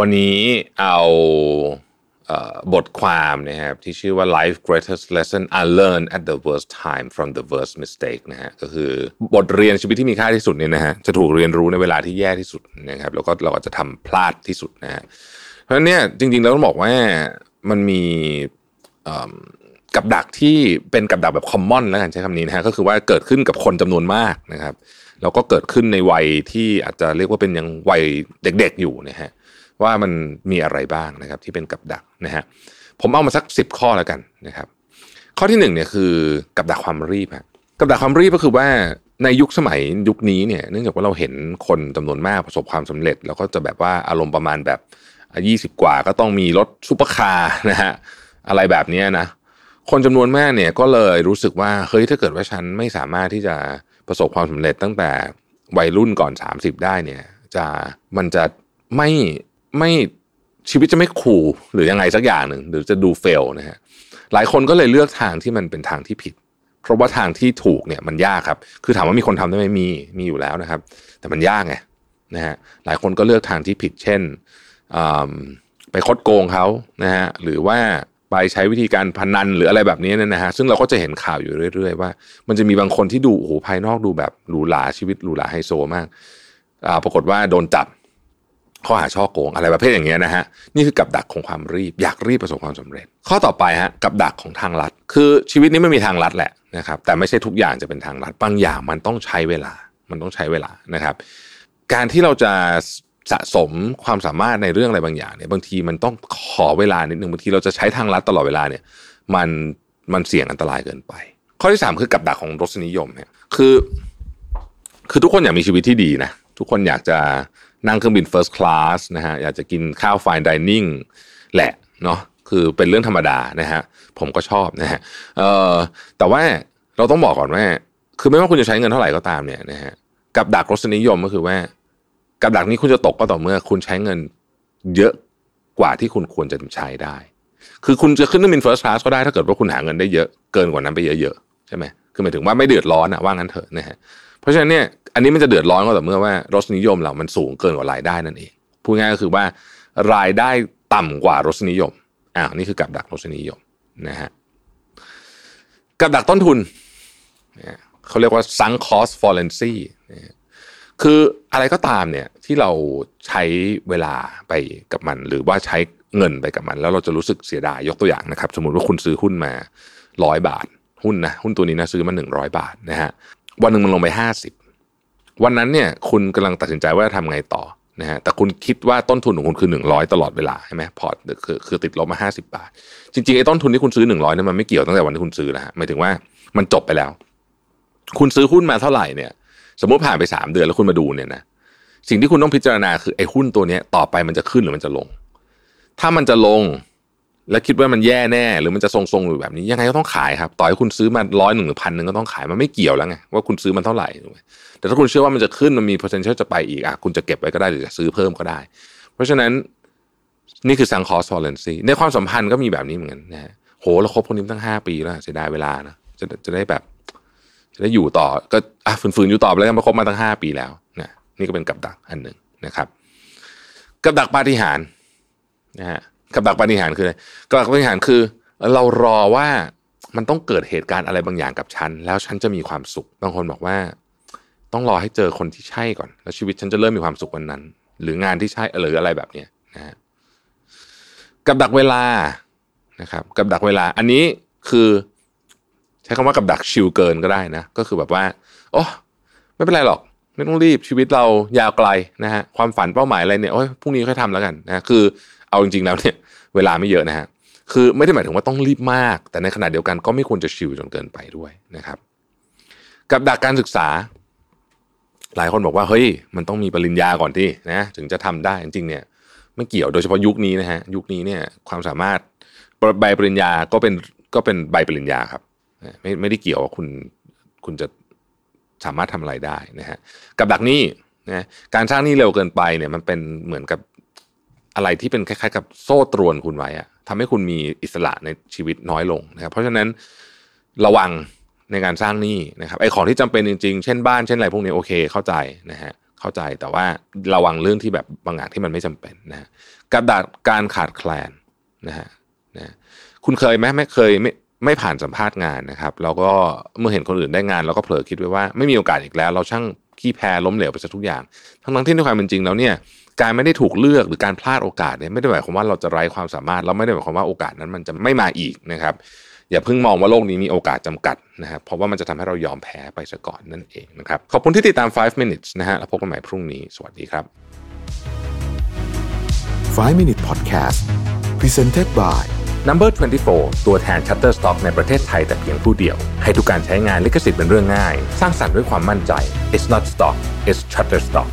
วันนี้เอาบทความนะครับที่ชื่อว่า life greatest lesson I learned at the worst time from the worst mistake นะฮะก็คือบทเรียนชีวิตที่มีค่าที่สุดเนี่ยนะฮะจะถูกเรียนรู้ในเวลาที่แย่ที่สุดนะครับแล้วก็เราก็จะทำพลาดที่สุดนะฮะเพราะฉะนั้นเนี่ยจริงๆแล้วต้องบอกว่ามันมีกับดักที่เป็นกับดักแบบคอมมอนแล้วกันใช้คำนี้นะฮะก็คือว่าเกิดขึ้นกับคนจำนวนมากนะครับแล้วก็เกิดขึ้นในวัยที่อาจจะเรียกว่าเป็นยังวัยเด็กๆอยู่นะฮะ ว่ามันมีอะไรบ้างนะครับที่เป็นกับดักนะฮะผมเอามาสักสิบข้อแล้วกันนะครับ ข้อที่หนึ่งเนี่ยคือกับดักความรีบฮะกับดักความรีบก็คือว่าในยุคสมัยยุคนี้เนี่ยเนื่องจากว่าเราเห็นคนจำนวนมากประสบความสำเร็จ แล้วก็จะแบบว่าอารมณ์ประมาณแบบยี่สิบกว่าก็ต้องมีรถซุปเปอร์คาร์นะฮะอะไรแบบนี้นะคนจำนวนมากเนี่ยก็เลยรู้สึกว่าเฮ้ยถ้าเกิดว่าฉันไม่สามารถที่จะประสบความสำเร็จตั้งแต่วัยรุ่นก่อน 30 ได้เนี่ยจะมันจะไม่ ไม่ชีวิตจะไม่คูลหรือยังไงสักอย่างหนึ่งหรือจะดูเฟลนะฮะหลายคนก็เลยเลือกทางที่มันเป็นทางที่ผิด เพราะว่าทางที่ถูกเนี่ยมันยากครับ คือถามว่ามีคนทำได้ไหมมีมีอยู่แล้วนะครับ แต่มันยากไงนะฮะหลายคนก็เลือกทางที่ผิด เช่นไปคดโกงเขานะฮะหรือว่าไปใช้วิธีการพนันหรืออะไรแบบนี้เนี่ยนะฮะซึ่งเราก็จะเห็นข่าวอยู่เรื่อย ๆ ว่า มันจะมีบางคนที่ดูโอ้โหภายนอกดูแบบหรูหราชีวิตหรูหราไฮโซมากปรากฏว่าโดนจับ ข้อหาช่อโกงอะไรประเภทอย่างเงี้ยนะฮะนี่คือกับดักของความรีบ อยากรีบประสบความสำเร็จ ข้อต่อไปฮะกับดักของทางลัด คือชีวิตนี้ไม่มีทางลัดแหละนะครับแต่ไม่ใช่ทุกอย่างจะเป็นทางลัดบางอย่างมันต้องใช้เวลา มันต้องใช้เวลานะครับ การที่เราจะสะสมความสามารถในเรื่องอะไรบางอย่างเนี่ยบางทีมันต้องขอเวลานิดนึงบางทีเราจะใช้ทางลัดตลอดเวลาเนี่ยมันมันเสี่ยงอันตรายเกินไป ข้อที่สามคือกับดักของรสนิยมเนี่ยคือ คือทุกคนอยากมีชีวิตที่ดีนะทุกคนอยากจะ นั่งเครื่องบิน first class นะฮะอยากจะกินข้าว fine dining แหละเนาะคือเป็นเรื่องธรรมดานะฮะผมก็ชอบนะฮะเอ่อแต่ว่าเราต้องบอกก่อนว่า คือไม่ว่าคุณจะใช้เงินเท่าไหร่ก็ตามเนี่ยนะฮะกับดักรสนิยมก็คือว่า กับดักนี้คุณจะตกก็ต่อเมื่อ คุณใช้เงินเยอะกว่าที่คุณควรจะใช้ได้ คือคุณจะขึ้นเครื่องบิน first class ก็ได้ถ้าเกิดว่าคุณหาเงินได้เยอะเกินกว่านั้นไปเยอะๆใช่ไหมคือหมายถึงว่าไม่เดือดร้อนอะว่างั้นเถอะนะฮะเพราะฉะนั้นเนี่ย อันนี้มันจะเดือดร้อนก็ต่อเมื่อว่ารสนิยมเรามันสูงเกินกว่ารายได้นั่นเองพูดง่ายก็คือว่ารายได้ต่ำกว่ารสนิยมอ้าวนี่คือกับดักรสนิยมนะฮะกับดักต้นทุนเขาเรียกว่า sunk cost fallacy นะฮะคืออะไรก็ตามเนี่ยที่เราใช้เวลาไปกับมัน หรือว่าใช้เงินไปกับมัน แล้วเราจะรู้สึกเสียดายยกตัวอย่างนะครับ สมมติว่าคุณซื้อหุ้นมาร้อยบาท หุ้นนะหุ้นตัวนี้นะซื้อมาหนึ่งร้อยบาทนะฮะวันหนึ่งมันลงไปห้าสิบ วันนั้นเนี่ยคุณกำลังตัดสินใจว่าจะทำไงต่อนะฮะแต่คุณคิดว่าต้นทุนของคุณคือหนึ่งร้อยตลอดเวลาใช่ไหมพอร์ตคือคือติดลบมาห้าสิบาท จริงๆไอ้ต้นทุนที่คุณซื้อหนึ่งร้อยนั้นมันไม่เกี่ยวตั้งแต่วันที่คุณซื้อแล้วฮะหมายถึงว่ามันจบไปแล้ว คุณซื้อหุ้นมาเท่าไหร่เนี่ย สมมติผ่านไปสามเดือนแล้วคุณมาดูเนี่ยนะสิ่งที่คุณต้องพิจารณาคือไอ้หุ้นตัวเนี้ยต่อไปมันจะขึ้นหรือมันจะลง ถ้ามันจะลง แล้วคิดว่ามันแย่แน่หรือมันจะทรงๆอยู่แบบนี้ยังไงก็ต้องขายครับ ต่อให้คุณซื้อมาร้อยหนึ่งหรือพันหนึ่งก็ต้องขายมันไม่เกี่ยวแล้วไงว่าคุณซื้อมันเท่าไหร่ถูกไหมแต่ถ้าคุณเชื่อว่ามันจะขึ้นมันมี potential จะไปอีกอะคุณจะเก็บไว้ก็ได้หรือจะซื้อเพิ่มก็ได้ เพราะฉะนั้นนี่คือ sunk cost fallacy ในความสัมพันธ์ก็มีแบบนี้เหมือนกันนะฮะโหเราคบคนนี้ตั้งห้าปีแล้วเสียดายเวลานะจะจะได้แบบ จะได้อยู่ต่อก็อะฝืนๆอยู่ต่อไปแล้วกันมาคบมาตั้งห้าปีแล้วนะนี่ก็เป็นกับดักอันหนึ่งนะครับ กับดักปาฏิหาริย์นะฮะ กับดักปาฏิหารคืออะไรกับดักปาฏิหารคือ เรารอว่ามันต้องเกิดเหตุการณ์อะไรบางอย่างกับฉัน แล้วฉันจะมีความสุข บางคนบอกว่า ต้องรอให้เจอคนที่ใช่ก่อน แล้วชีวิตฉันจะเริ่มมีความสุขวันนั้น หรืองานที่ใช่หรืออะไรแบบเนี้ยนะฮะกับดักเวลานะครับ กับดักเวลา อันนี้คือใช้คำว่ากับดักชิลเกินก็ได้นะ ก็คือแบบว่าโอ้ไม่เป็นไรหรอก ไม่ต้องรีบชีวิตเรายาวไกลนะฮะความฝันเป้าหมายอะไรเนี่ยโอ้ยพรุ่งนี้ค่อยทำแล้วกันนะคือ เอาจริง ๆ แล้วเนี่ยเวลาไม่เยอะนะฮะคือไม่ได้หมายถึงว่าต้องรีบมาก แต่ในขณะเดียวกันก็ไม่ควรจะชิลจนเกินไปด้วยนะครับ กับดักการศึกษา หลายคนบอกว่าเฮ้ย มันต้องมีปริญญาก่อนที่นะถึงจะทำได้จริงๆเนี่ยไม่เกี่ยวโดยเฉพาะยุคนี้นะฮะยุคนี้เนี่ยความสามารถใบปริญญาก็เป็นก็เป็นใบปริญญาครับไม่ไม่ได้เกี่ยวว่าคุณคุณจะสามารถทำอะไรได้นะฮะกับดักนี้นะการสร้างหนี้เร็วเกินไปเนี่ยมันเป็นเหมือนกับ อะไรที่เป็นคล้ายๆ กับโซ่ตรวนคุณไว้อะทำให้คุณมีอิสระในชีวิตน้อยลงนะครับ เพราะฉะนั้นระวังในการสร้างหนี้นะครับไอ้ของที่จำเป็นจริงๆ เช่นบ้านเช่นอะไรพวกนี้โอเคเข้าใจนะฮะเข้าใจแต่ว่าระวังเรื่องที่แบบบางอย่างที่มันไม่จำเป็นนะฮะกับดักการขาดแคลนนะฮะนะคุณเคยไหมไม่เคยไม่ไม่ผ่านสัมภาษณ์งานนะครับเราก็เมื่อเห็นคนอื่นได้งานเราก็เผลอคิดไว้ว่าไม่มีโอกาสอีกแล้ว เราช่างขี้แพ้ล้มเหลวไปซะทุกอย่าง ทั้งทั้งที่ในความเป็นจริงแล้วเนี่ย การไม่ได้ถูกเลือกหรือการพลาดโอกาสเนี่ยไม่ได้หมายความว่าเราจะไร้ความสามารถเราไม่ได้หมายความว่าโอกาสนั้นมันจะไม่มาอีกนะครับ อย่าเพิ่งมองว่าโลกนี้มีโอกาสจำกัดนะครับเพราะว่ามันจะทำให้เรายอมแพ้ไปซะก่อนนั่นเองนะครับขอบคุณที่ติดตาม 5 minutes นะฮะแล้วพบกันใหม่พรุ่งนี้สวัสดีครับ 5 Minute Podcast Presented by Number 24 ตัวแทน Shutterstock ในประเทศไทยแต่เพียงผู้เดียว ให้ทุกการใช้งานลิขสิทธิ์เป็นเรื่องง่าย สร้างสรรค์ด้วยความมั่นใจ It's not stock it's Shutterstock